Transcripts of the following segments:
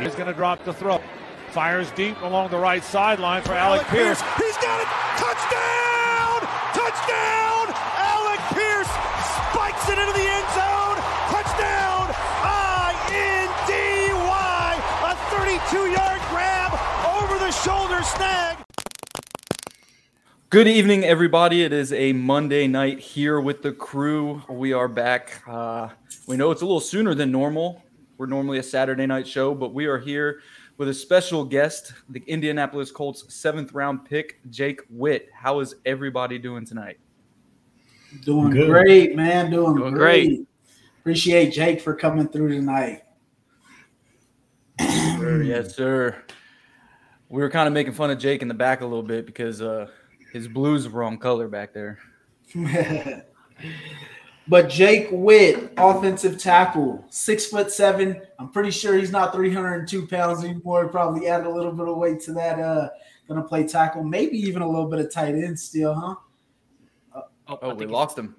He's going to drop the throw. Fires deep along the right sideline for Alec, Alec Pierce. Pierce. He's got it. Touchdown! Touchdown! Alec Pierce spikes it into the end zone. Touchdown! I-N-D-Y. A 32-yard grab over the shoulder snag. Good evening, everybody. It is a Monday night here with the crew. We are back. Uh, we know it's a little sooner than normal. We're normally a Saturday night show, but we are here with a special guest, the Indianapolis Colts seventh round pick, Jake Witt. How is everybody doing tonight? Doing Good. great, man. Doing, doing great. great. Appreciate Jake for coming through tonight. sir, yes, sir. We were kind of making fun of Jake in the back a little bit because uh, his blues were wrong color back there. but Jake Witt, offensive tackle, six foot seven. I'm pretty sure he's not 302 pounds anymore. Probably add a little bit of weight to that. Uh, gonna play tackle, maybe even a little bit of tight end still, huh? Uh, oh, oh we lost him.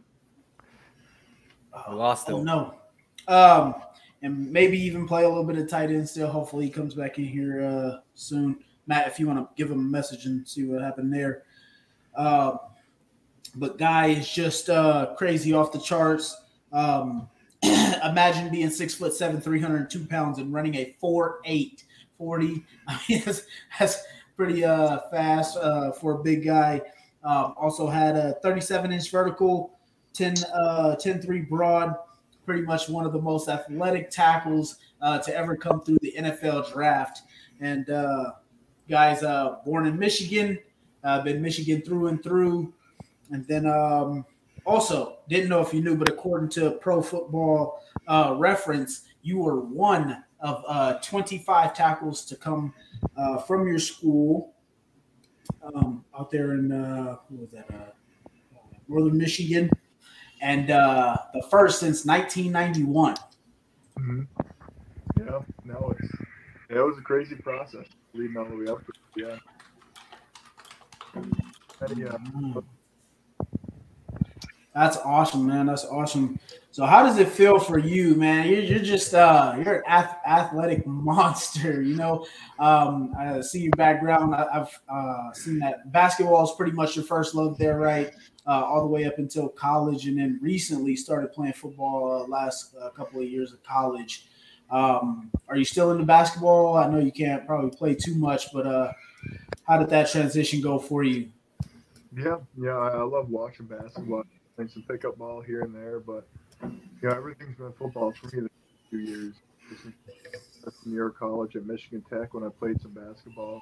We lost oh, him. Oh no. Um, and maybe even play a little bit of tight end still. Hopefully, he comes back in here uh, soon. Matt, if you want to give him a message and see what happened there. Uh, but guy is just uh, crazy off the charts. Um, imagine being six foot seven, 302 pounds, and running a 4 8 40. I mean, that's, that's pretty uh, fast uh, for a big guy. Um, also had a 37 inch vertical, 10, uh, 10 3 broad. Pretty much one of the most athletic tackles uh, to ever come through the NFL draft. And uh, guys, uh, born in Michigan, been Michigan through and through. And then um, also, didn't know if you knew, but according to Pro Football uh, Reference, you were one of uh, 25 tackles to come uh, from your school um, out there in uh, what was that, uh, Northern Michigan, and uh, the first since 1991. Mm-hmm. Yeah, no, it's, it was a crazy process leading all the way up to yeah. Any, uh, mm. That's awesome, man. That's awesome. So, how does it feel for you, man? You're, you're just uh, you're an ath- athletic monster. You know, um, I see your background. I, have uh, seen that basketball is pretty much your first love there, right? Uh, all the way up until college, and then recently started playing football. Uh, last uh, couple of years of college. Um, are you still into basketball? I know you can't probably play too much, but uh, how did that transition go for you? Yeah, yeah, I love watching basketball playing some pickup ball here and there, but you know everything's been football for me the two years. From New York College at Michigan Tech when I played some basketball.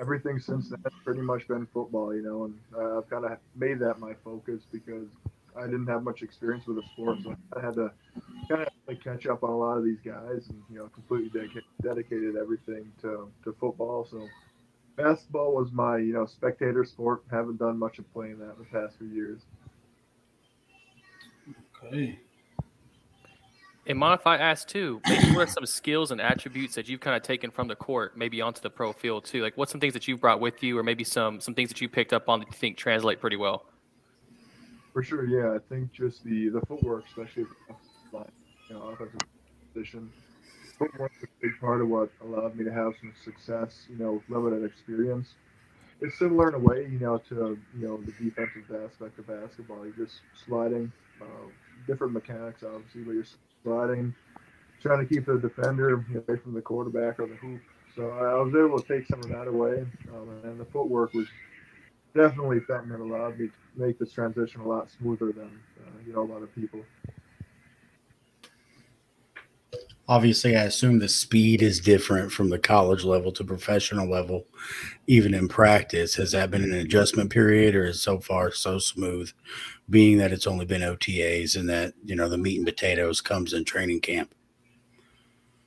Everything since then has pretty much been football, you know, and uh, I've kind of made that my focus because I didn't have much experience with the sport, so I had to kind of like catch up on a lot of these guys, and you know, completely dedicated, dedicated everything to, to football. So basketball was my you know spectator sport. Haven't done much of playing that in the past few years. Okay. And mind if I ask too, maybe what are some skills and attributes that you've kind of taken from the court, maybe onto the pro field too? Like what's some things that you've brought with you or maybe some some things that you picked up on that you think translate pretty well? For sure, yeah. I think just the the footwork, especially line, you know, offensive position. Footwork is a big part of what allowed me to have some success, you know, limited experience. It's similar in a way, you know, to you know the defensive aspect of basketball. You're just sliding, uh, different mechanics, obviously, but you're sliding, trying to keep the defender away from the quarterback or the hoop. So I was able to take some of that away, um, and the footwork was definitely something that allowed me to make this transition a lot smoother than uh, you know a lot of people. Obviously, I assume the speed is different from the college level to professional level, even in practice. Has that been an adjustment period, or is so far so smooth being that it's only been OTAs and that you know the meat and potatoes comes in training camp.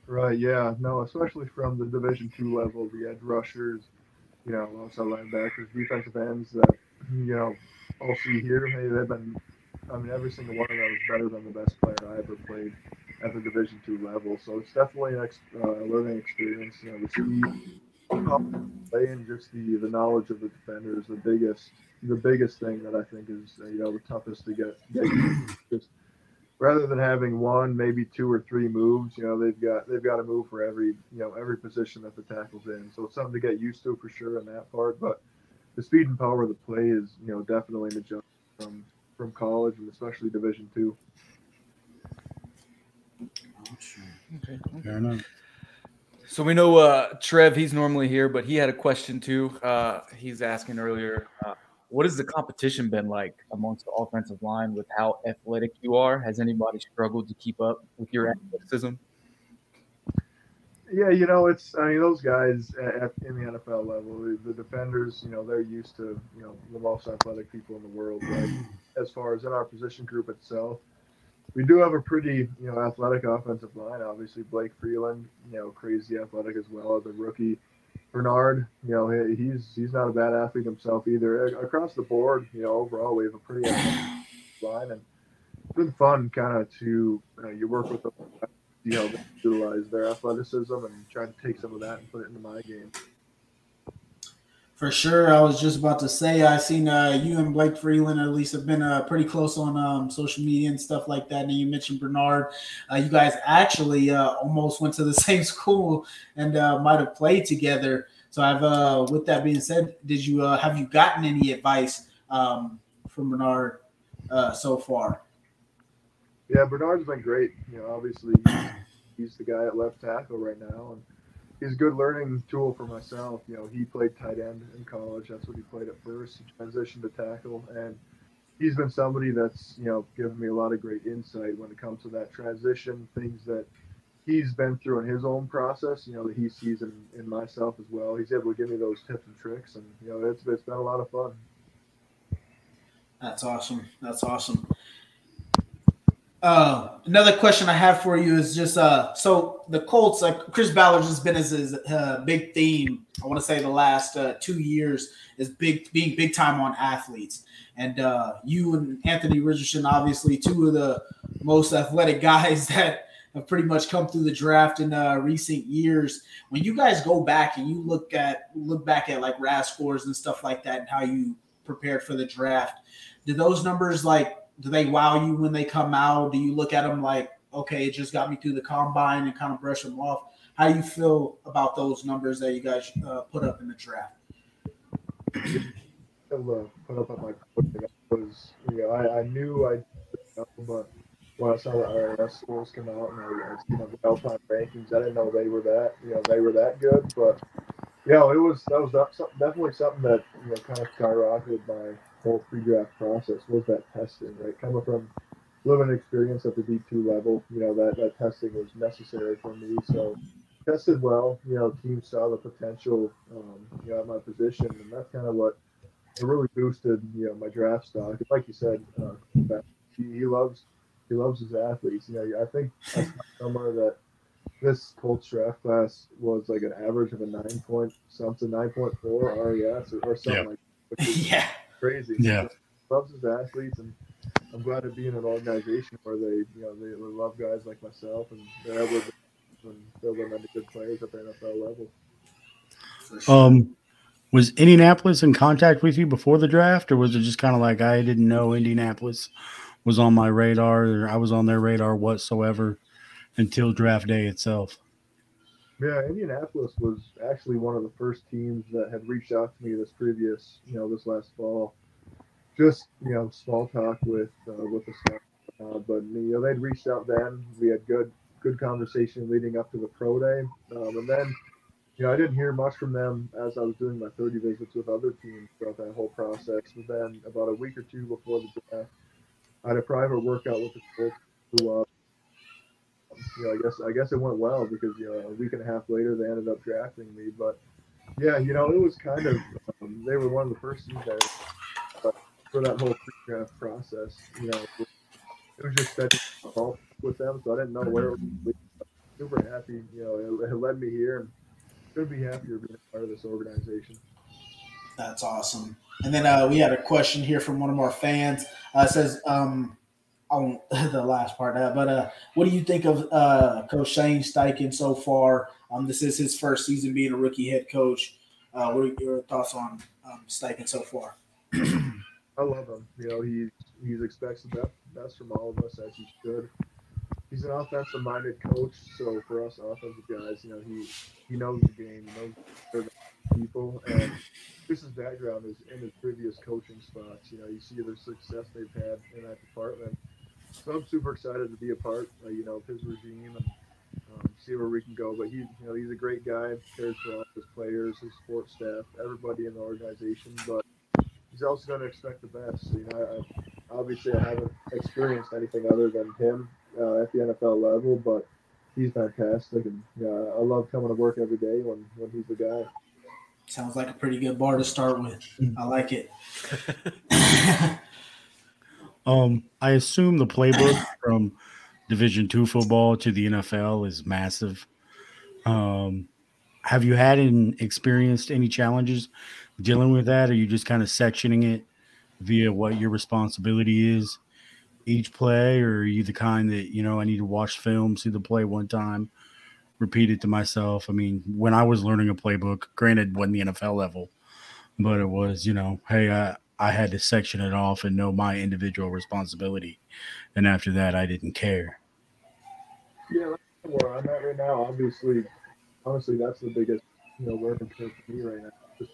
Right. Yeah. No. Especially from the Division two level, the edge rushers, you know, outside linebackers, defensive ends that you know all see here. maybe they've been. I mean, every single one of them is better than the best player I ever played at the Division two level. So it's definitely an ex, uh, learning experience. You know, the speed, and just the the knowledge of the defender is the biggest the biggest thing that I think is uh, you know the toughest to get. just rather than having one, maybe two or three moves, you know, they've got they've got a move for every you know every position that the tackle's in. So it's something to get used to for sure in that part. But the speed and power of the play is you know definitely an adjustment from from college and especially Division two. Fair enough. So we know uh, Trev, he's normally here, but he had a question too. Uh, he's asking earlier, uh, what has the competition been like amongst the offensive line with how athletic you are? Has anybody struggled to keep up with your athleticism? Yeah, you know, it's I mean those guys at, in the NFL level, the, the defenders, you know, they're used to you know the most athletic people in the world. Right? As far as in our position group itself, we do have a pretty you know athletic offensive line. Obviously, Blake Freeland, you know, crazy athletic as well. As the rookie Bernhard, you know, he, he's he's not a bad athlete himself either. Across the board, you know, overall we have a pretty athletic line, and it's been fun kind of to uh, you work with them, you know, utilize their athleticism and try to take some of that and put it into my game. For sure. I was just about to say, I seen uh, you and Blake Freeland at least have been uh, pretty close on um, social media and stuff like that. And you mentioned Bernhard. Uh, you guys actually uh, almost went to the same school and uh, might have played together. So I've, uh, with that being said, did you have you gotten any advice um, from Bernhard so far? Yeah, Bernhard's been great. You know, obviously he's the guy at left tackle right now, and he's a good learning tool for myself. You know, he played tight end in college. That's what he played at first. He transitioned to tackle, and he's been somebody that's you know given me a lot of great insight when it comes to that transition, things that he's been through in his own process. You know, that he sees in, in myself as well. He's able to give me those tips and tricks, and you know, it's it's been a lot of fun. That's awesome. That's awesome. Uh, another question I have for you is just uh, so the Colts, like Chris Ballard has been as his uh, big theme. I want to say the last uh, two years is big being big time on athletes, and uh, you and Anthony Richardson, obviously two of the most athletic guys that have pretty much come through the draft in uh, recent years. When you guys go back and you look at look back at like RAS scores and stuff like that, and how you prepared for the draft, did those numbers like do they wow you when they come out? Do you look at them like, okay, it just got me through the combine and kind of brush them off? How do you feel about those numbers that you guys uh, put up in the draft? Put up on my was, you know, I, I knew I, but when I saw the RAS scores come out and I, the Alpine rankings, I didn't know they were that, you know, they were that good. But yeah, it was that was definitely something that you know kind of skyrocketed my whole pre-draft process was that testing, right? Coming from living experience at the D2 level, you know, that, that testing was necessary for me. So tested well, you know, teams saw the potential, um, you know, at my position. And that's kind of what it really boosted, you know, my draft stock. Like you said, uh, he, he loves, he loves his athletes. You know, I think somewhere that this Colts draft class was like an average of a nine point something, 9.4 RAS or, or something yeah. like that. yeah crazy. Yeah. Loves his athletes, and I'm glad to be in an organization where they, you know, they love guys like myself, and they're able to build them into good players at the NFL level. Um, was Indianapolis in contact with you before the draft, or was it just kind of like I didn't know Indianapolis was on my radar, or I was on their radar whatsoever until draft day itself? Yeah, Indianapolis was actually one of the first teams that had reached out to me this previous, you know, this last fall. Just you know, small talk with uh, with the staff, uh, but you know they'd reached out then. We had good good conversation leading up to the pro day, um, and then you know I didn't hear much from them as I was doing my 30 visits with other teams throughout that whole process. But then about a week or two before the draft, I had a private workout with the Colts who uh, you know, I guess I guess it went well because you know a week and a half later they ended up drafting me. But yeah, you know, it was kind of um, they were one of the first teams that for that whole pre-draft process. You know, it was just such a steady with them, so I didn't know where it was. Super happy, you know, it, it led me here, and couldn't be happier being part of this organization. That's awesome. And then uh, we had a question here from one of our fans. Uh, says, um, on the last part, uh, but uh, what do you think of uh, Coach Shane Steichen so far? Um, this is his first season being a rookie head coach. Uh, what are your thoughts on um, Steichen so far? I love him. You know, he he expects the best from all of us as he should. He's an offensive minded coach, so for us offensive guys, you know, he he knows the game, he knows people, and just his background is in his previous coaching spots. You know, you see the success they've had in that department. So I'm super excited to be a part, uh, you know, of his regime and um, see where we can go. But he, you know, he's a great guy. Cares for all his players, his sports staff, everybody in the organization. But he's also going to expect the best. You know, I, I, obviously I haven't experienced anything other than him uh, at the NFL level, but he's fantastic, and uh, I love coming to work every day when when he's the guy. Sounds like a pretty good bar to start with. I like it. um, I assume the playbook from Division two football to the NFL is massive. Um, have you had and experienced any challenges dealing with that? Or are you just kind of sectioning it via what your responsibility is each play, or are you the kind that you know I need to watch film, see the play one time, repeat it to myself? I mean, when I was learning a playbook, granted, wasn't the NFL level, but it was you know, hey, I I had to section it off and know my individual responsibility, and after that, I didn't care. Yeah, where I'm at right now. Obviously, honestly, that's the biggest you know learning curve for me right now. Just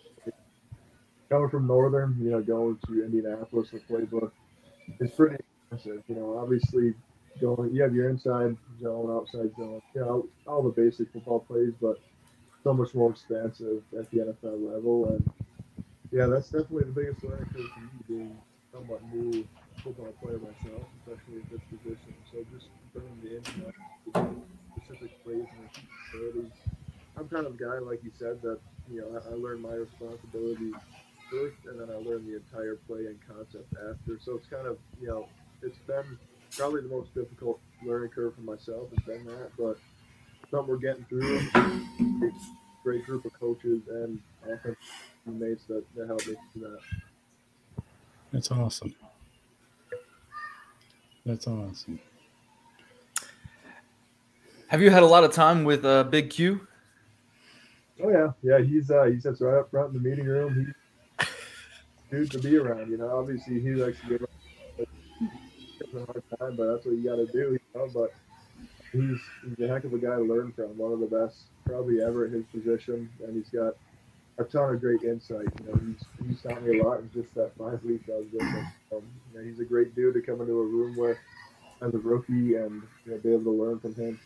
coming from Northern, you know, going to Indianapolis, the playbook is pretty expensive. You know, obviously, going you have your inside zone, outside zone, you know, all the basic football plays, but so much more expensive at the NFL level. And yeah, that's definitely the biggest learning curve for me being somewhat new football player myself, especially at this position. So just learning the inside specific plays and responsibilities. I'm kind of a guy, like you said, that you know I, I learn my responsibilities first, and then I learn the entire play and concept after. So it's kind of you know it's been probably the most difficult learning curve for myself. It's been that, but something we're getting through. Great group of coaches and offensive teammates that, that help me through that. That's awesome. That's awesome. Have you had a lot of time with uh, Big Q? Oh yeah, yeah. He's uh, he sits right up front in the meeting room. He's dude to be around. You know, obviously he likes to get a hard time, but that's what you got to do. You know, but he's he's a heck of a guy to learn from. One of the best probably ever at his position, and he's got a ton of great insight. You know, he's he's taught me a lot in just that five weeks I was with him. Um, you know, he's a great dude to come into a room with as a rookie and you know, be able to learn from him.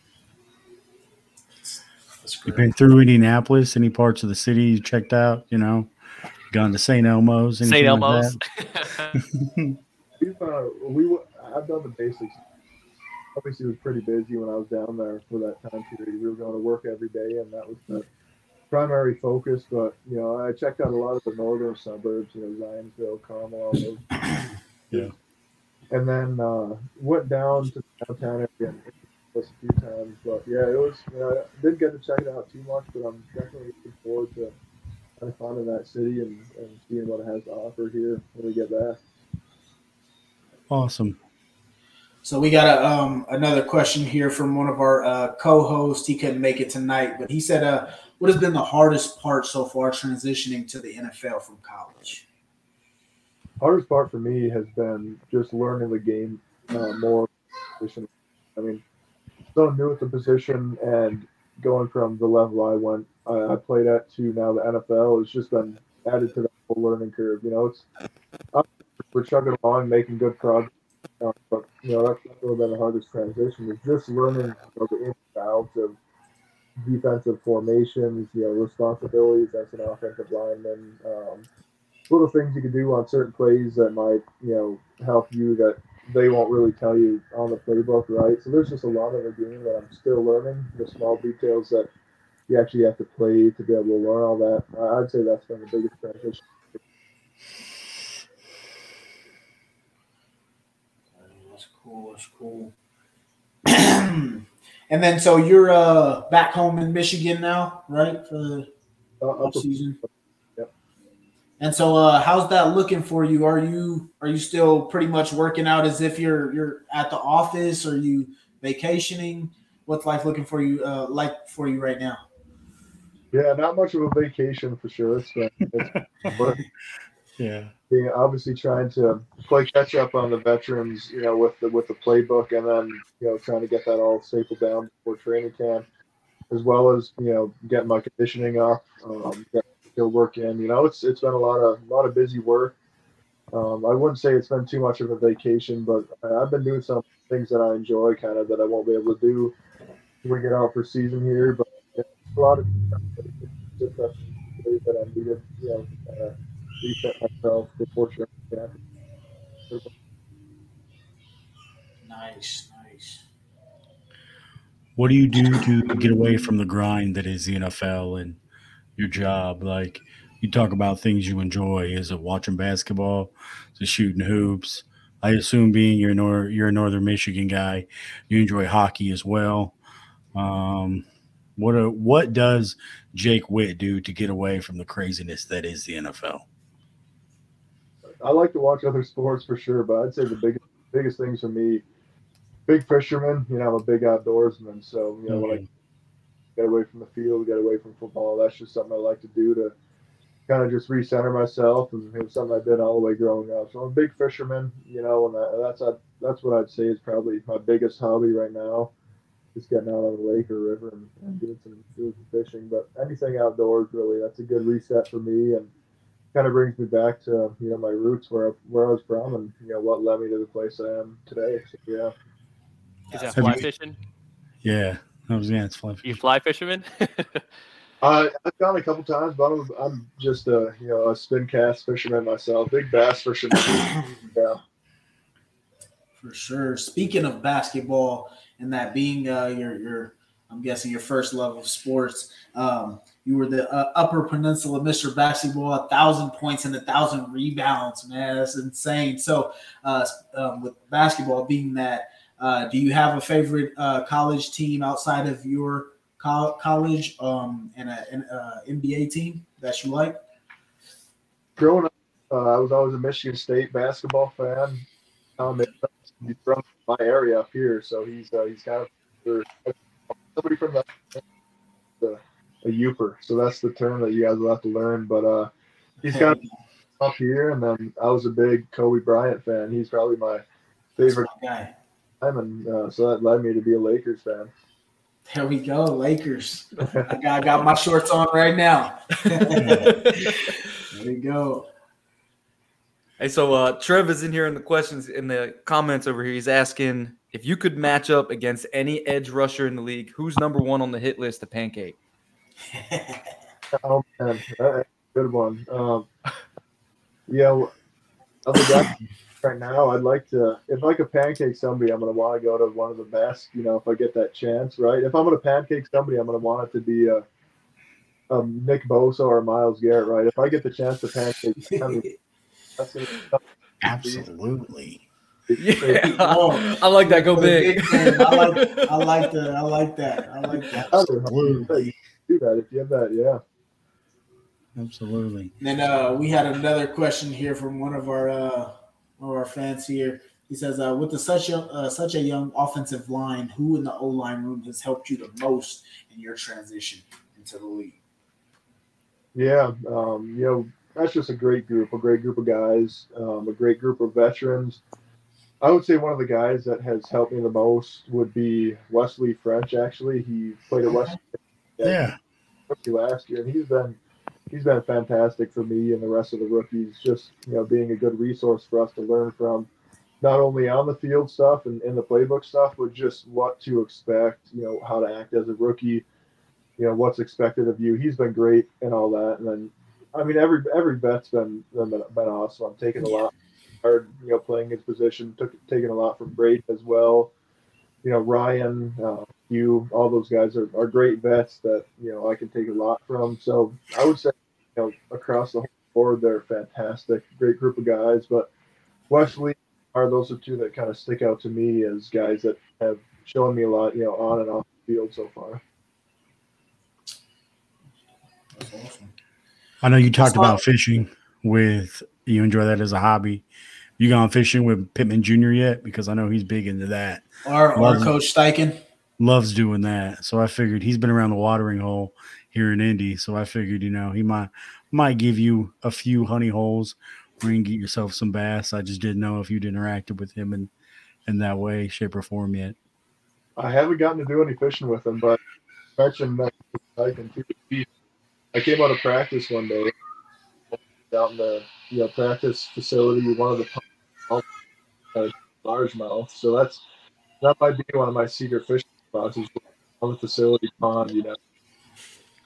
You've been through Indianapolis, any parts of the city you checked out, you know, gone to St. Elmo's, St. Elmo's. Like We've, uh, we, I've done the basics. Obviously, it was pretty busy when I was down there for that time period. We were going to work every day, and that was the primary focus. But you know, I checked out a lot of the northern suburbs, you know, Zionsville, Carmel, those. Yeah. And then uh, went down to downtown area and a few times. But yeah, it was. You know, I didn't get to check it out too much, but I'm definitely looking forward to kind of finding that city and, and seeing what it has to offer here when we get back. Awesome. So we got a, um, another question here from one of our uh, co-hosts. He couldn't make it tonight, but he said, uh, "What has been the hardest part so far transitioning to the NFL from college?" Hardest part for me has been just learning the game uh, more. I mean, so new at the position and going from the level I went, I, I played at to now the NFL. It's just been added to the whole learning curve. You know, it's we're chugging along, making good progress. Uh, but you know, that's definitely been the hardest transition. Is just learning you know, the ins and outs of defensive formations, you know, responsibilities as an offensive lineman, um, little things you can do on certain plays that might, you know, help you that they won't really tell you on the playbook, right? So there's just a lot of the game that I'm still learning, the small details that you actually have to play to be able to learn all that. I'd say that's been the biggest transition. That's cool. That's cool. and then, so you're uh, back home in Michigan now, right? For the Uh, season. Yep. And so, uh, how's that looking for you? Are you are you still pretty much working out as if you're you're at the office? Are you vacationing? What's life looking for you uh, like for you right now? Yeah, not much of a vacation for sure. It's been, it's work. Yeah. Being obviously trying to play catch up on the veterans, you know, with the with the playbook, and then you know trying to get that all stapled down before training camp, as well as you know getting my conditioning up, um, get work in. You know, it's it's been a lot of a lot of busy work. Um, I wouldn't say it's been too much of a vacation, but I've been doing some things that I enjoy, kind of that I won't be able to do when we get out for season here. But a lot of that I needed, you know, reset myself before training camp. Nice, nice. What do you do to get away from the grind that is the NFL and your job? Like you talk about things you enjoy. Is it watching basketball? Is it shooting hoops? I assume being you're, nor- you're a Northern Michigan guy, you enjoy hockey as well. Um, what a, what does Jake Witt do to get away from the craziness that is the NFL? I like to watch other sports for sure, but I'd say the biggest biggest things for me, big fisherman. You know, I'm a big outdoorsman, so you know mm-hmm. when I get away from the field, get away from football, that's just something I like to do to kind of just recenter myself, and it was something I did all the way growing up. So I'm a big fisherman, you know, and that's that's what I'd say is probably my biggest hobby right now just getting out on the lake or river and, and doing some doing some fishing. But anything outdoors, really, that's a good reset for me and kind of brings me back to you know my roots where where I was from and you know what led me to the place I am today. So yeah. Is that fly fishing? Yeah, I was yeah, it's fly fishing. You fly fisherman? uh, I've gone a couple times, but I'm, I'm just a you know a spin cast fisherman myself, big bass fisherman. yeah. For sure. Speaking of basketball, and that being uh, your your I'm guessing your first love of sports. Um, you were the uh, Upper Peninsula Mr. Basketball, a thousand points and a thousand rebounds, man. That's insane. So, uh, um, with basketball being that, uh, do you have a favorite uh, college team outside of your co- college um, and an NBA team that you like? Growing up, uh, I was always a Michigan State basketball fan. Um, he's from my area up here, so he's uh, he's kind of somebody from the a Yooper. So that's the term that you guys will have to learn. But uh, he's kind of up here, and then I was a big Kobe Bryant fan. He's probably my favorite guy. And uh, so that led me to be a Lakers fan. There we go, Lakers. I, got, I got my shorts on right now. there we go. Hey, so uh, Trev is in here in the questions in the comments over here. He's asking if you could match up against any edge rusher in the league, who's number one on the hit list to pancake? oh man, good one. Um, yeah, other right now, I'd like to. If I could pancake somebody, I'm gonna want to go to one of the best. You know, if I get that chance, right? If I'm gonna pancake somebody, I'm gonna want it to be a, a Nick Bosa or Myles Garrett, right? If I get the chance to pancake somebody Absolutely. Yeah, I like that. Go big. I like, I like that. I like that. I like that. Absolutely. Do that if you have that. Yeah. Absolutely. then uh, we had another question here from one of our uh, one of our fans here. He says, uh, "With the, such a uh, such a young offensive line, who in the O line room has helped you the most in your transition into the league?" Yeah, um, you know, that's just a great group, a great group of guys, um, a great group of veterans. I would say one of the guys that has helped me the most would be Wesley French. Actually, he played at Wesley yeah last year, and he's been he's been fantastic for me and the rest of the rookies. Just you know, being a good resource for us to learn from, not only on the field stuff and in the playbook stuff, but just what to expect. You know, how to act as a rookie. You know what's expected of you. He's been great and all that, and then I mean, every every vet's been been, been awesome. I'm taking a lot hard, you know, playing his position, took taking a lot from Braden as well. You know, Ryan, uh, you, all those guys are, are great vets that you know I can take a lot from. So I would say, you know, across the board, they're fantastic, great group of guys. But Wesley are those are two that kind of stick out to me as guys that have shown me a lot, you know, on and off the field so far. That's awesome. I know you talked about fishing with you enjoy that as a hobby. You gone fishing with Pittman Jr. yet? Because I know he's big into that. Our, our coach Steichen loves doing that. So I figured he's been around the watering hole here in Indy. So I figured, you know, he might might give you a few honey holes ring, get yourself some bass. I just didn't know if you'd interacted with him in in that way, shape, or form yet. I haven't gotten to do any fishing with him, but I mentioned that hiking too. I came out of practice one day out in the you know, practice facility, one of the uh, largemouth. So that's that might be one of my secret fishing spots is on the facility pond. You know,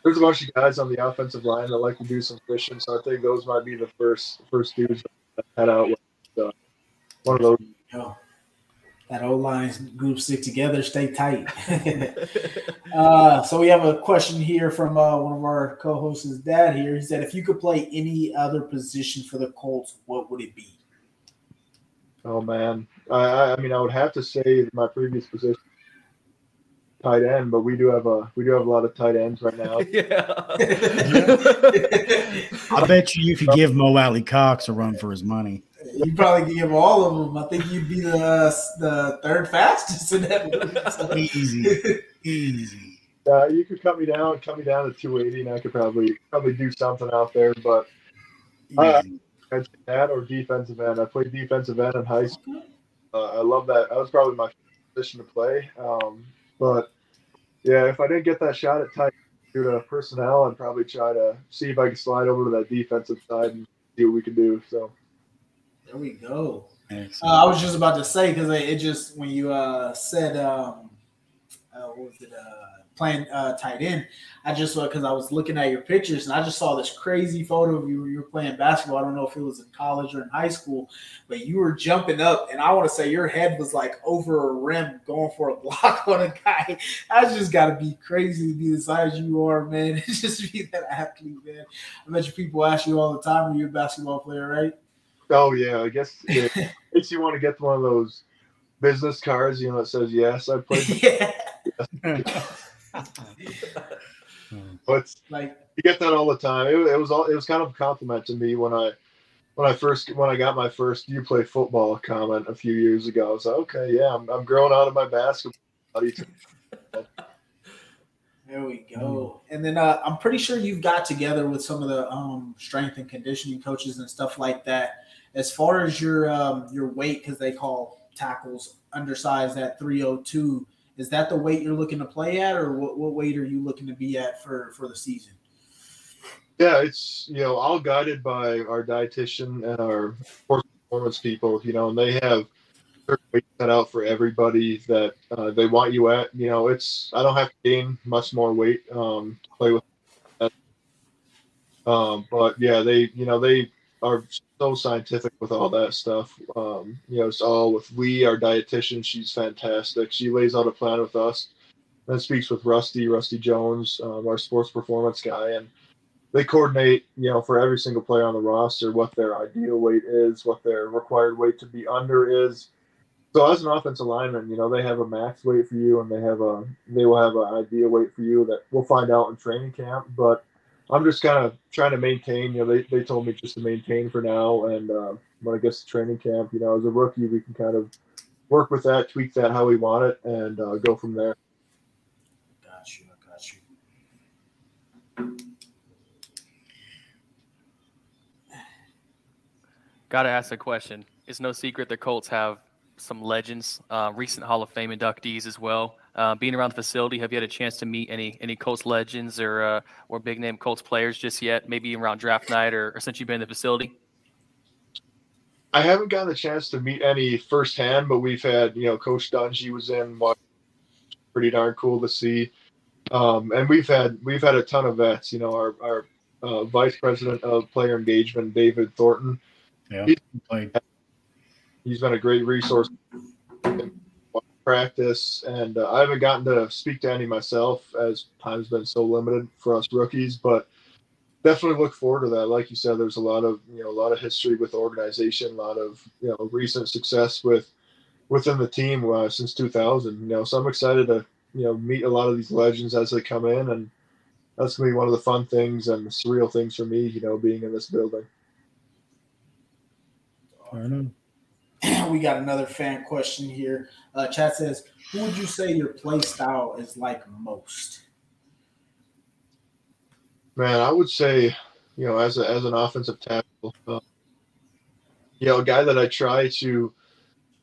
there's a bunch of guys on the offensive line that like to do some fishing, so I think those might be the first first dudes that head out with uh, one of those. Yo, that old line group stick together, stay tight. uh, so we have a question here from uh, one of our co-hosts' dad. Here, he said, "If you could play any other position for the Colts, what would it be?" Oh man, I, I mean, I would have to say my previous position, tight end, but we do have a we do have a lot of tight ends right now. yeah. I bet you you could give Mo Alie-Cox a run for his money. You probably could give all of them. I think you'd be the the third fastest in that movie. So. Easy, easy. Uh, you could cut me down, cut me down to 280, and I could probably probably do something out there. But uh, I'd that or defensive end. I played defensive end in high school. Uh, I love that. That was probably my position to play. Um, but yeah, if I didn't get that shot at tight due to personnel, I'd probably try to see if I could slide over to that defensive side and see what we can do. So there we go. Uh, I was just about to say because it just when you uh, said um, uh, what was it? Uh, playing uh, tight end. I just saw because I was looking at your pictures and I just saw this crazy photo of you. You were playing basketball. I don't know if it was in college or in high school, but you were jumping up, and I want to say your head was like over a rim, going for a block on a guy. That's just got to be crazy to be the size you are, man. It's just be that athlete, man. I bet you people ask you all the time when you're a basketball player, right? Oh yeah, I guess it makes you want to get one of those business cards, you know, that says yes, I played. yeah. but like you get that all the time. It, it, was all it was kind of a compliment to me when I when I first when I got my first you play football comment a few years ago. I was like, okay, yeah, I'm, I'm growing out of my basketball. There we go. And then uh, I'm pretty sure you've got together with some of the um, strength and conditioning coaches and stuff like that. As far as your um, your weight, because they call tackles undersized at 302 is that the weight you're looking to play at, or what, what weight are you looking to be at for for the season? Yeah, it's you know all guided by our dietitian and our performance people. You know, and they have certain weight set out for everybody that uh, they want you at. You know, it's I don't have to gain much more weight um, to play with. Um, but yeah, they you know they are so scientific with all that stuff. Um, you know, it's all with we, our dietitian. She's fantastic. She lays out a plan with us. Then speaks with Rusty, Rusty Jones, um, our sports performance guy, and they coordinate. You know, for every single player on the roster, what their ideal weight is, what their required weight to be under is. So as an offensive lineman, you know, they have a max weight for you, and they have a they will have an ideal weight for you that we'll find out in training camp, but I'm just kind of trying to maintain. You know, they, they told me just to maintain for now, and uh, when I guess to training camp, you know, as a rookie, we can kind of work with that, tweak that how we want it, and uh, go from there. Got you. Got you. Got to ask a question. It's no secret the Colts have some legends, uh, recent Hall of Fame inductees as well. Uh, being around the facility, have you had a chance to meet any any Colts legends or uh, or big name Colts players just yet? Maybe around draft night or, or, since you've been in the facility. I haven't gotten the chance to meet any firsthand, but we've had you know Coach Dungy was in, pretty darn cool to see, um, and we've had we've had a ton of vets. You know, our our uh, vice president of player engagement, David Thornton. Yeah, he's, played. He's been a great resource in practice, and uh, I haven't gotten to speak to any myself as time's been so limited for us rookies. But definitely look forward to that. Like you said, there's a lot of you know a lot of history with the organization, a lot of you know recent success with within the team uh, since 2000. You know, so I'm excited to you know meet a lot of these legends as they come in, and that's gonna be one of the fun things and surreal things for me. You know, being in this building. I know. we got another fan question here. Uh, chat says, "Who would you say your play style is like most?" Man, I would say, you know, as a, as an offensive tackle, uh, you know, a guy that I try to,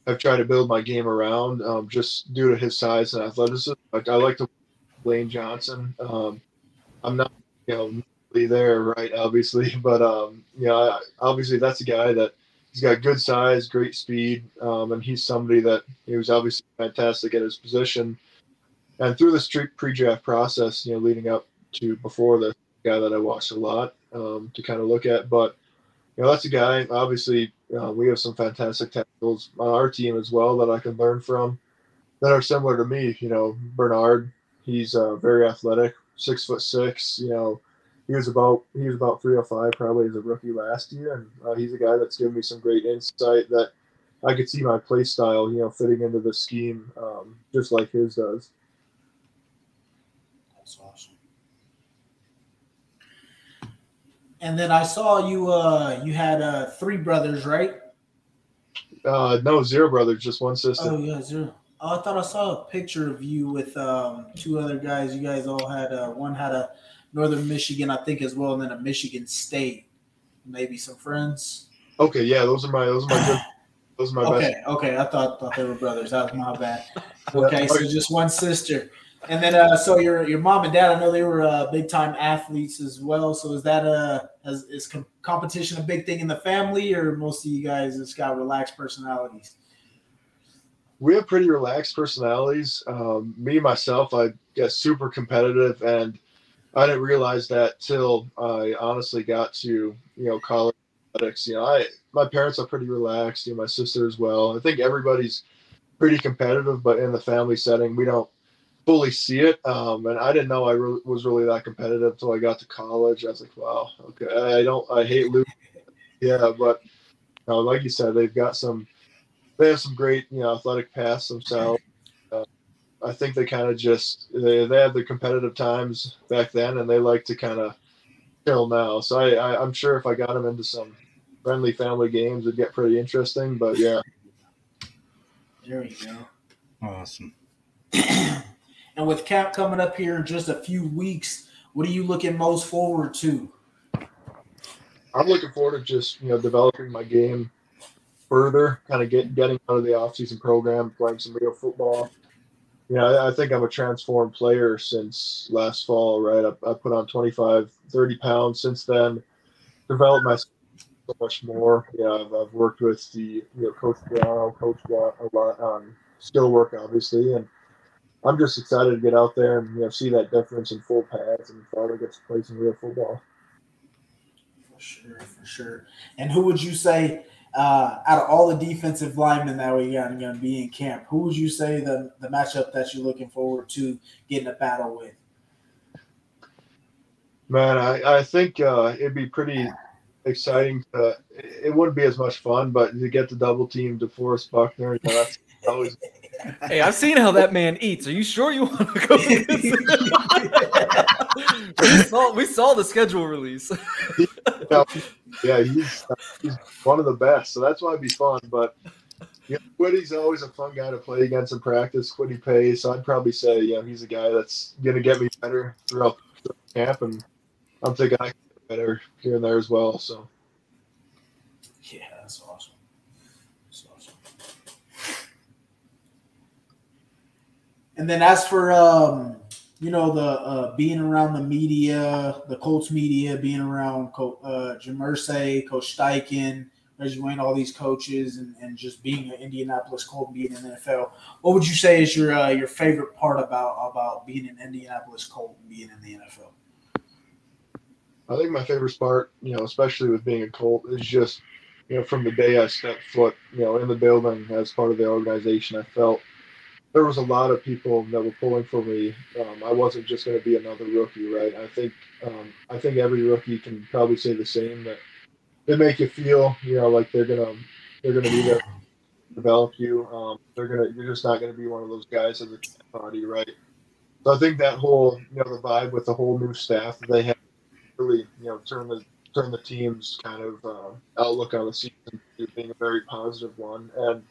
I've tried to build my game around, um, just due to his size and athleticism. Like I like to Lane Johnson. Um, I'm not, you know, there, right? Obviously, but um, you know, I, obviously that's a guy that he's got good size, great speed, um, and he's somebody that he was obviously fantastic at his position. And through this pre-draft process, you know, leading up to before the guy that I watched a lot um, to kind of look at, but you know, that's a guy. Obviously, uh, we have some fantastic tackles on our team as well that I can learn from that are similar to me. You know, Bernhard, he's uh, very athletic, six foot six. You know, he was about he was about 305 probably as a rookie last year, and uh, he's a guy that's given me some great insight that I could see my play style, you know, fitting into the scheme um, just like his does. That's awesome. And then I saw you. Uh, you had uh, three brothers, right? Uh, no, zero brothers, just one sister. Oh yeah, zero. Oh, I thought I saw a picture of you with um, two other guys. You guys all had uh, one had a Northern Michigan, I think, as well, and then a Michigan State. Maybe some friends. Okay, yeah, those are my those are my good. Those are my okay, best. okay. I thought thought they were brothers. That was my bad. Okay, so just one sister. And then, uh, so your your mom and dad, I know they were uh, big time athletes as well. So is that a is, is com- competition a big thing in the family, or most of you guys just got relaxed personalities? We have pretty relaxed personalities. Um, me myself, I get super competitive, and I didn't realize that till I honestly got to you know college athletics. You know, I my parents are pretty relaxed. You know, my sister as well. I think everybody's pretty competitive, but in the family setting, we don't fully see it. Um, and I didn't know I re- was really that competitive until I got to college. I was like, wow, okay. I don't, I hate losing. yeah, but you know, like you said, they've got some, they have some great, you know, athletic paths themselves. I think they kind of just they they had the competitive times back then, and they like to kind of chill now. So I, I I'm sure if I got them into some friendly family games, it'd get pretty interesting. But yeah, There you go. Awesome. And with camp coming up here in just a few weeks, what are you looking most forward to? I'm looking forward to just you know developing my game further, kind of get getting out of the offseason program, playing some real football. You know, I, think I'm a transformed player since last fall, right? I, I put on 25, 30 pounds since then, developed my so much more. Know, I've, I've worked with the you know Coach Brown, Coach Watt a lot on skill work, obviously, and I'm just excited to get out there and you know see that difference in full pads and finally get to play some real football. For sure, for sure. And who would you say, uh, out of all the defensive linemen that we got going to be in camp, who would you say the, the matchup that you're looking forward to getting a battle with? Man, I, I think uh, it'd be pretty exciting. To, it wouldn't be as much fun, but to get the double team DeForest Buckner, you know, that's always. Hey, I've seen how that man eats. Are you sure you want to go? we, saw, we saw the schedule release. yeah, he's he's one of the best, so that's why it'd be fun. But yeah, Kwity's always a fun guy to play against in practice. Kwity Paye, so I'd probably say, you know, he's a guy that's gonna get me better throughout the camp, and I'm thinking I can get better here and there as well. So Yeah, that's awesome. That's awesome. And then as for um, you know, the uh, being around the media, the Colts media, being around Co- uh, Jim Coach Steichen, Reggie Wayne, all these coaches, and, and just being an Indianapolis Colt, being in the NFL. What would you say is your uh, your favorite part about about being an Indianapolis Colt and being in the NFL? I think my favorite part, you know, especially with being a Colt, is just, you know, from the day I stepped foot, you know, in the building as part of the organization, I felt there was a lot of people that were pulling for me. Um, I wasn't just going to be another rookie, right? I think um, I think every rookie can probably say the same that they make you feel, you know, like they're gonna they're gonna be there, develop you. Um, they're gonna you're just not gonna be one of those guys in the party, right? So I think that whole you know the vibe with the whole new staff that they have really you know turn the turn the team's kind of uh, outlook on the season to being a very positive one and.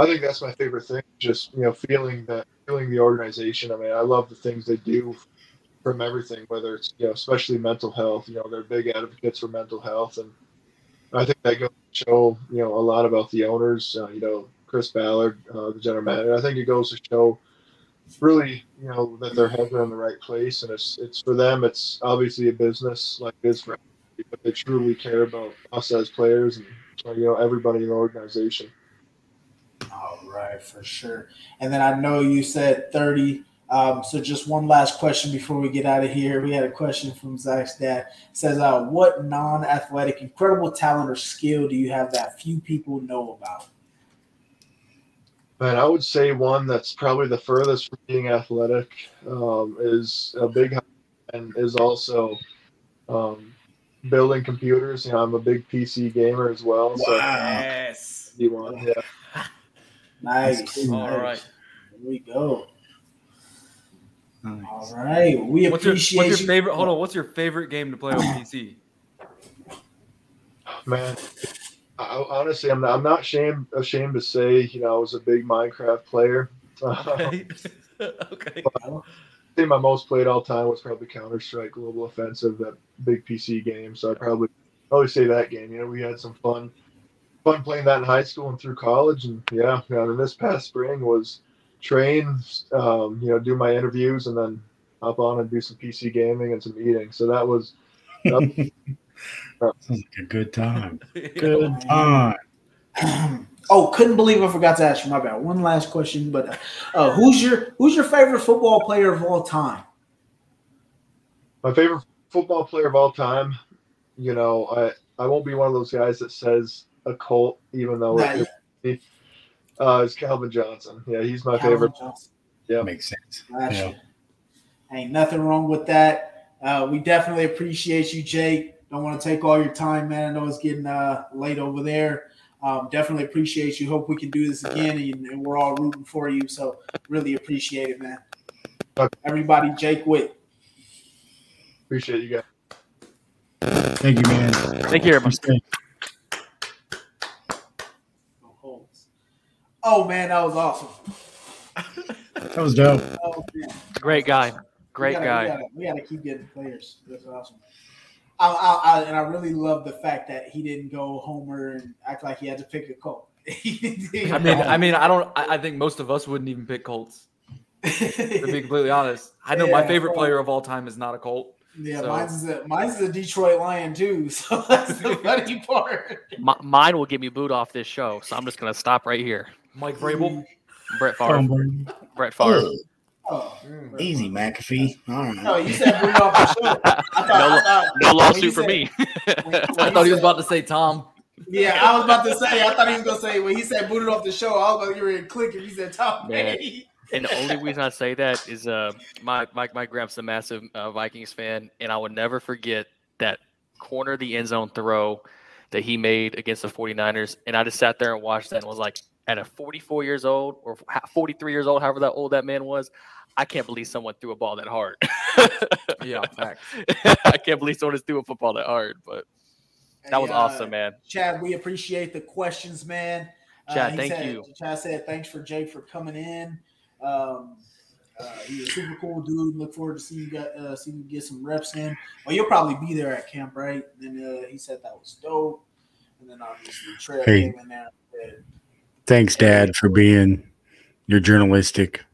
I think that's my favorite thing. Just you know, feeling that, feeling the organization. I mean, I love the things they do from everything, whether it's you know, especially mental health. You know, they're big advocates for mental health, and I think that goes to show you know a lot about the owners. Uh, you know, Chris Ballard, uh, the general manager. I think it goes to show really you know that their heads are in the right place, and it's it's for them. It's obviously a business like this but they truly care about us as players and you know everybody in the organization. All right, for sure. And then I know you said 30. Um, so just one last question before we get out of here. We had a question from Zach's dad. It says, uh, what non-athletic, incredible talent or skill do you have that few people know about? Man, I would say one that's probably the furthest from being athletic um, is a big and is also um, building computers. You know, I'm a big PC gamer as well. So Yes. you want, yeah. Nice. All nice. right. Here we go. Nice. All right. We What's your, what's your you. favorite? Hold on. What's your favorite game to play on PC? Man, I, honestly, I'm not, I'm not ashamed ashamed to say, you know, I was a big Minecraft player. I Okay. okay. think my most played all time was probably Counter Strike Global Offensive, that big PC game. So I probably probably say that game. You know, we had some fun fun playing that in high school and through college. And yeah, I mean, this past spring was train, um, you know, do my interviews and then hop on and do some PC gaming and some eating. So that was that Sounds like a good time. Good time. oh, couldn't believe I forgot to ask you. My bad. One last question, but uh, who's your who's your favorite football player of all time? my favorite football player of all time. You know, I I won't be one of those guys that says a Colt, even though Nah, it, uh, it's Calvin Johnson. Yeah, he's my Calvin favorite. Johnson. Yeah. Makes sense. Gotcha. Yeah. Ain't nothing wrong with that. Uh, we definitely appreciate you, Jake. Don't want to take all your time, man. I know it's getting uh, late over there. Um, definitely appreciate you. Hope we can do this again, and, and we're all rooting for you. So really appreciate it, man. Everybody, Jake Witt. Appreciate you guys. Thank you, man. Thank you, everybody. Stay- Oh man, that was awesome. That was dope. Oh. Great guy. Great we gotta, guy. We gotta, we gotta keep getting players. That's awesome. I, I, I, and I really love the fact that he didn't go Homer and act like he had to pick a Colt. I mean, I mean, I don't. I, I think most of us wouldn't even pick Colts. To be completely honest, I know my favorite player of all time is not a Colt. yeah, so- mine's a mine's a Detroit Lion too. So that's the funny part. Mi- mine will get me booed off this show, so I'm just gonna stop right here. Mike Vrabel. Brett Favre. Tom Brett Favre. Oh, Easy, McAfee. All right. no, you said bring off the show. I thought, I thought, No lawsuit for said- me. when- when I thought he was about to say Tom. Yeah, I was about to say. I thought he was gonna say when he said booted off the show. I was about to get ready to click if he said Tom Man. Brady. And the only reason I say that is uh my my my grandpa's a massive uh, Vikings fan, and I will never forget that corner of the end zone throw that he made against the 49ers. And I just sat there and watched that and was like, at a 44 years old or 43 years old, however that old that man was, I can't believe someone threw a ball that hard. Yeah, facts. I can't believe someone just threw a football that hard, but that was uh, awesome, man. Chad, we appreciate the questions, man. Uh, Chad, he thank said- you. Chad said, "Thanks for Jake for coming in." Um, uh, he's a super cool dude. Look forward to seeing you get uh, seeing you get some reps in. Well, you'll probably be there at camp, right? And then uh, he said that was dope. And then obviously Trey Hey. came in there. And said, Thanks, Dad, for being your journalistic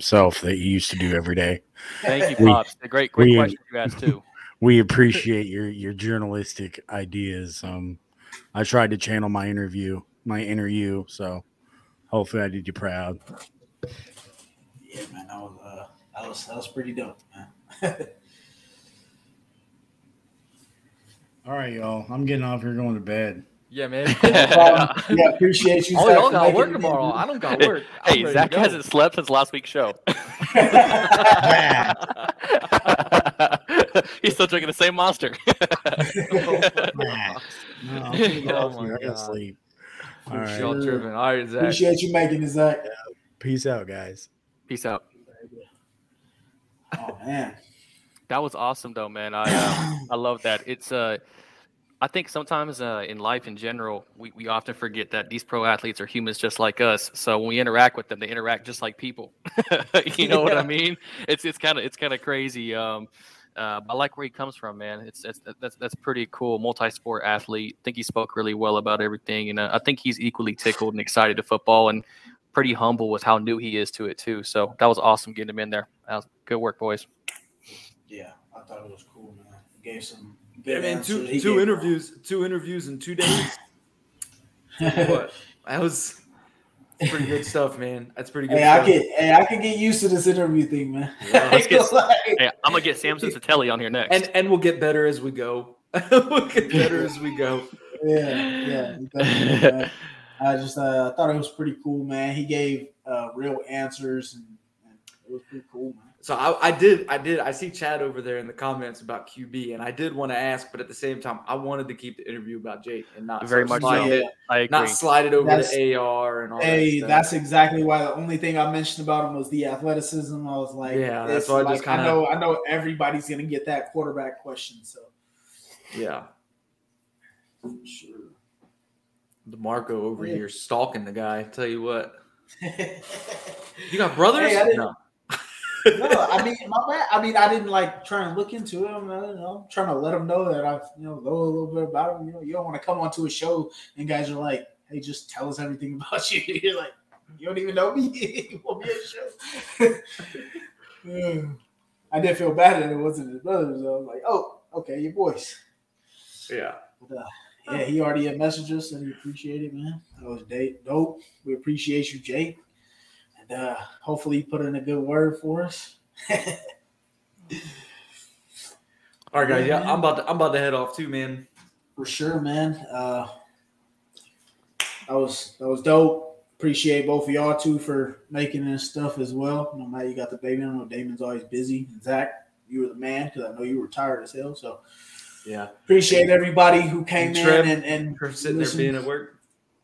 self that you used to do every day. Thank you, Pops. A great, great we- question you asked, too. We appreciate your your journalistic ideas. Um, I tried to channel my interview, my inner you, so hopefully I did you proud. Yeah, man, that was uh, that was that was pretty dope, man. All right, y'all. I'm getting off here going to bed. Yeah, man. Um, yeah, appreciate you. Oh, Zach, y'all for got work it tomorrow. dude. I don't got work. I'm hey, Zach hasn't slept since last week's show. He's still drinking the same monster. No, I'm gonna go Oh my here. I gotta God. sleep. All All right. Y'all tripping. All right, Zach. Appreciate you making it, Zach. Peace out, guys. Peace out. Oh man. That was awesome, though, man. I uh, I love that. It's uh, I think sometimes uh, in life in general, we, we often forget that these pro athletes are humans just like us. So when we interact with them, they interact just like people. you know what I mean? It's it's kind of it's kind of crazy. Um, Uh, I like where he comes from, man. It's, it's that's that's pretty cool. Multi-sport athlete. I think he spoke really well about everything, and uh, I think he's equally tickled and excited to football, and pretty humble with how new he is to it too. So that was awesome getting him in there. That was good work, boys. Yeah, I thought it was cool, man. Gave some. I good mean, answers. two He two gave- interviews, two interviews in two days. what? That was pretty good stuff, man. That's pretty good. Hey, I stuff. could, hey, I could get used to this interview thing, man. Let's get- Like- Hey, I'm gonna get Samson Satelli on here next. and and we'll get better as we go. we'll get better as we go. yeah, yeah. I just uh, thought it was pretty cool, man. He gave uh, real answers, and, and it was pretty cool, man. So I, I did, I did. I see Chad over there in the comments about QB, and I did want to ask, but at the same time, I wanted to keep the interview about Jake and not Very start much so. it, I agree. not slide it over That's- to AR and all Hey, that. Stuff. that's exactly why the only thing I mentioned about him was the athleticism. I was like, Yeah, that's it's why I just kinda- I know, I know everybody's gonna get that quarterback question. So yeah. sure. Demarco over Yeah. here stalking the guy. Tell you what, you got brothers? Hey, I didn't- no. No, I mean, my bad. I mean, I didn't like try and look into him. I don't know, trying to let him know that I, you know, know a little bit about him. You know, you don't want to come onto a show and guys are like, "Hey, just tell us everything about you." You're like, "You don't even know me. you want me on a show?" I did feel bad that it wasn't his brothers. I was like, "Oh, okay, your boys." Yeah. But, uh, yeah, he already had messaged us and he appreciated it, man. That was dope. We appreciate you, Jake. Uh, hopefully you put in a good word for us. All right, guys. Yeah. I'm about to, I'm about to head off too, man. For sure, man. Uh, that was that was dope. Appreciate both of y'all too for making this stuff as well. No matter you got the baby, I know Damon's always busy. And Zach, you were the man because I know you were tired as hell. So Yeah. appreciate everybody who came And in and and For sitting there being at work.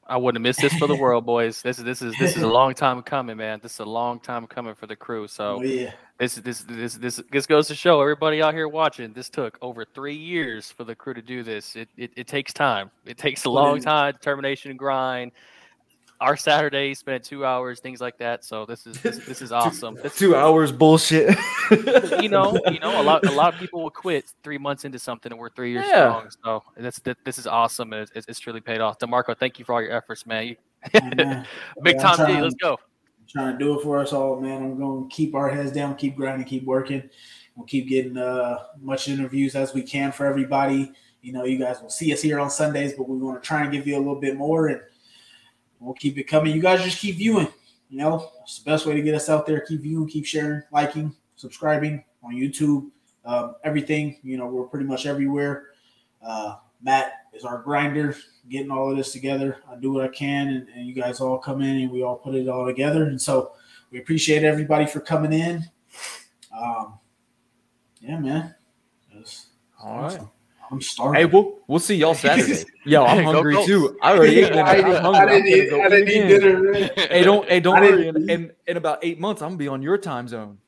I wouldn't have missed this for the world, boys. This is this is this is a long time coming, man. This is a long time coming for the crew. So Oh yeah, this this this this this goes to show everybody out here watching. This took over three years for the crew to do this. It it, it takes time. It takes a long time, determination and grind. Our Saturdays spent two hours, things like that. So this is this, this is awesome. This, Two hours bullshit. you know, you know, a lot a lot of people will quit three months into something, and we're three years Yeah. strong. So that's that, this is awesome, and it's, it's truly paid off. Demarco, thank you for all your efforts, man. You, man. big Yeah, I'm time D, let's go. trying to do it for us all, man. I'm going to keep our heads down, keep grinding, keep working. We'll keep getting uh, much interviews as we can for everybody. You know, you guys will see us here on Sundays, but we want to try and give you a little bit more, and we'll keep it coming. You guys just keep viewing. You know, it's the best way to get us out there. Keep viewing, keep sharing, liking, subscribing on YouTube, um, everything. You know, we're pretty much everywhere. Uh, Matt is our grinder, getting all of this together. I do what I can, and, and you guys all come in and we all put it all together. And so we appreciate everybody for coming in. Um, yeah, man. That's All right. Awesome. I'm starving. Hey, we'll we'll see y'all Saturday. Yo, I'm Go hungry Colts. too. I already ate dinner. I, I'm didn't- I didn't eat, I didn't eat eat dinner. Hey, don't hey, don't I worry. In, in in about eight months, I'm gonna be on your time zone.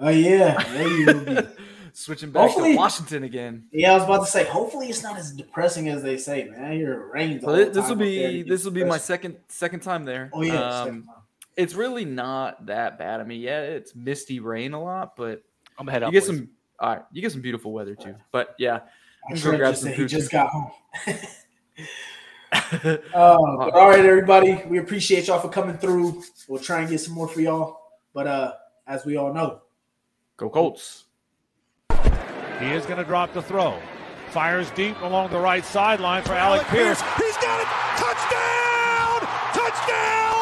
Oh yeah, there you will be. Switching back Hopefully- to Washington again. Yeah, I was about to say. Hopefully, it's not as depressing as they say, man. I hear it rains. So this, the will be this gets will be my second second time there. Oh yeah, Um, it's really not that bad. I mean, yeah, it's misty rain a lot, but I'm head you out. get boys. some. All right, you get some beautiful weather too. But yeah, I go should grab just some said he food, just got home. Um, but all right, everybody, we appreciate y'all for coming through. We'll try and get some more for y'all. But uh, as we all know, go Colts. He is going to drop the throw. Fires deep along the right sideline for Alec Pierce. He's got it. Touchdown! Touchdown!